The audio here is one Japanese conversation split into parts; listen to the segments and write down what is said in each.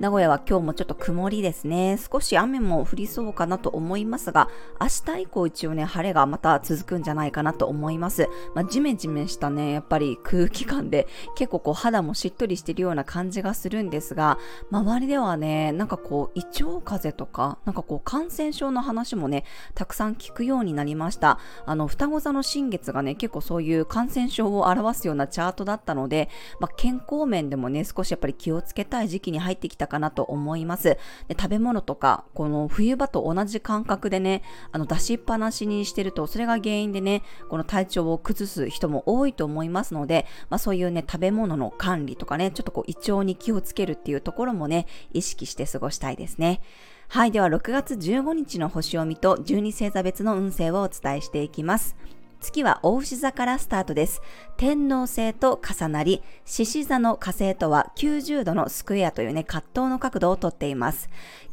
名古屋は今日もちょっと曇りですね。少し雨も降りそうかなと思いますが、明日以降一応ね、晴れがまた続くんじゃないかなと思います。まあ、ジメジメしたね、やっぱり空気感で結構こう肌もしっとりしてるような感じがするんですが、周りではね、なんかこう胃腸風邪とか、なんかこう感染症の話もね、たくさん聞くようになりました。あの、双子座の新月がね、結構そういう感染症を表すようなチャートだったので、まあ、健康面でもね、少しやっぱり気をつけたい時期に入ってきたかなと思います。で食べ物とか、この冬場と同じ感覚でね、あの出しっぱなしにしてると、それが原因でね、この体調を崩す人も多いと思いますので、まあそういうね、食べ物の管理とかね、ちょっとこう胃腸に気をつけるっていうところもね、意識して過ごしたいですね。はい。では、6月15日の星読みと12星座別の運勢をお伝えしていきます。月は大牛座からスタートです。天皇星と重なり、獅子座の火星とは90度のスクエアというね、葛藤の角度をとっています。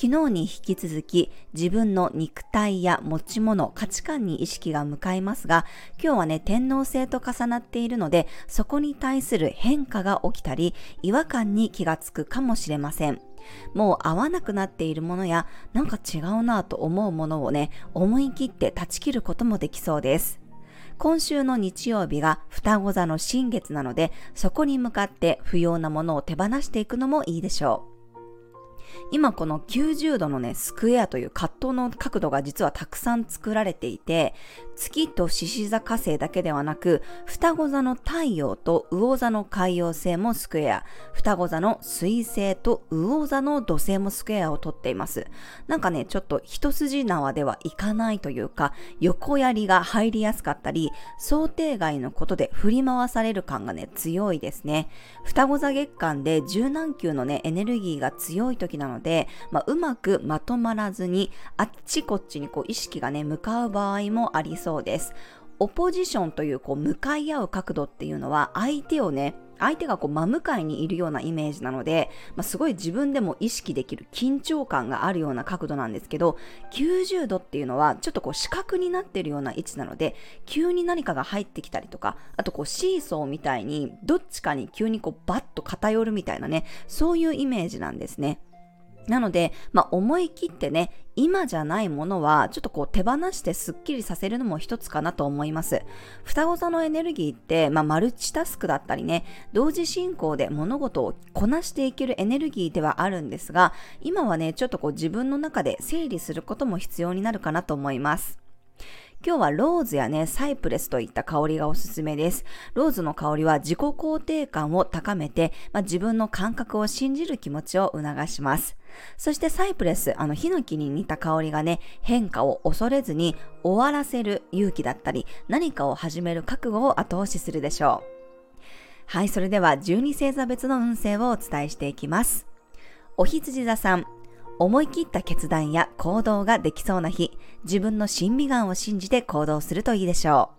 昨日に引き続き、自分の肉体や持ち物、価値観に意識が向かいますが、今日はね、天皇星と重なっているので、そこに対する変化が起きたり、違和感に気がつくかもしれません。もう合わなくなっているものや、なんか違うなぁと思うものをね、思い切って断ち切ることもできそうです。今週の日曜日が双子座の新月なので、そこに向かって不要なものを手放していくのもいいでしょう。今この90度のね、スクエアという葛藤の角度が実はたくさん作られていて、月と獅子座火星だけではなく、双子座の太陽と魚座の海洋星もスクエア、双子座の水星と魚座の土星もスクエアをとっています。なんかね、ちょっと一筋縄ではいかないというか、横槍が入りやすかったり、想定外のことで振り回される感がね、強いですね。双子座月間で柔軟球のね、エネルギーが強い時なのので、まあ、うまくまとまらずに、あっちこっちにこう意識がね、向かう場合もありそうです。オポジションというこう向かい合う角度っていうのは相手をね、相手がこう真向かいにいるようなイメージなので、まあ、すごい自分でも意識できる緊張感があるような角度なんですけど、90度っていうのはちょっとこう四角になっているような位置なので、急に何かが入ってきたりとか、あとこうシーソーみたいにどっちかに急にこうバッと偏るみたいなね、そういうイメージなんですね。なので、まあ、思い切ってね、今じゃないものは、ちょっとこう手放してスッキリさせるのも一つかなと思います。双子座のエネルギーって、まあ、マルチタスクだったりね、同時進行で物事をこなしていけるエネルギーではあるんですが、今はね、ちょっとこう自分の中で整理することも必要になるかなと思います。今日はローズやね、サイプレスといった香りがおすすめです。ローズの香りは自己肯定感を高めて、まあ、自分の感覚を信じる気持ちを促します。そしてサイプレス、あの、ヒノキに似た香りがね、変化を恐れずに終わらせる勇気だったり、何かを始める覚悟を後押しするでしょう。はい、それでは12星座別の運勢をお伝えしていきます。お羊座さん、思い切った決断や行動ができそうな日、自分の審美眼を信じて行動するといいでしょう。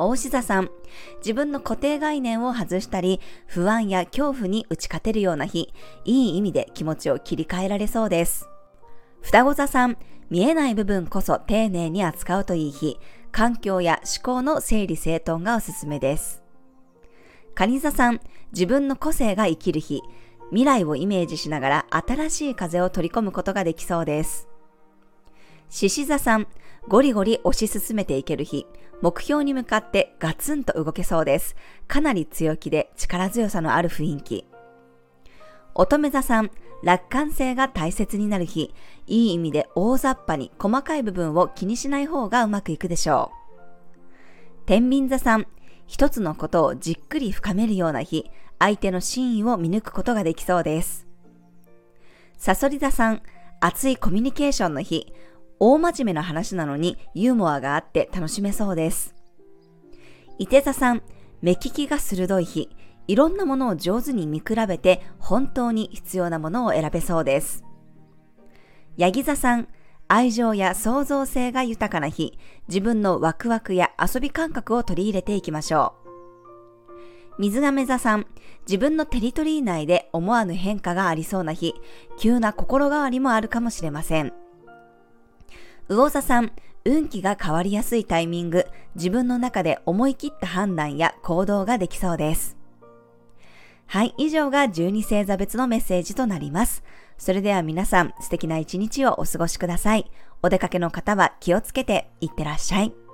大志座さん、自分の固定概念を外したり、不安や恐怖に打ち勝てるような日、いい意味で気持ちを切り替えられそうです。双子座さん、見えない部分こそ丁寧に扱うといい日、環境や思考の整理整頓がおすすめです。蟹座さん、自分の個性が生きる日、未来をイメージしながら新しい風を取り込むことができそうです。獅子座さん、ゴリゴリ推し進めていける日、目標に向かってガツンと動けそうです。かなり強気で力強さのある雰囲気。乙女座さん、楽観性が大切になる日、いい意味で大雑把に細かい部分を気にしない方がうまくいくでしょう。天秤座さん、一つのことをじっくり深めるような日、相手の真意を見抜くことができそうです。サソリ座さん、熱いコミュニケーションの日、大真面目な話なのにユーモアがあって楽しめそうです。伊手座さん、目利きが鋭い日、いろんなものを上手に見比べて本当に必要なものを選べそうです。ヤギ座さん、愛情や創造性が豊かな日、自分のワクワクや遊び感覚を取り入れていきましょう。水亀座さん、自分のテリトリー内で思わぬ変化がありそうな日、急な心変わりもあるかもしれません。魚座さん、運気が変わりやすいタイミング、自分の中で思い切った判断や行動ができそうです。はい、以上が12星座別のメッセージとなります。それでは皆さん素敵な一日をお過ごしください。お出かけの方は気をつけていってらっしゃい。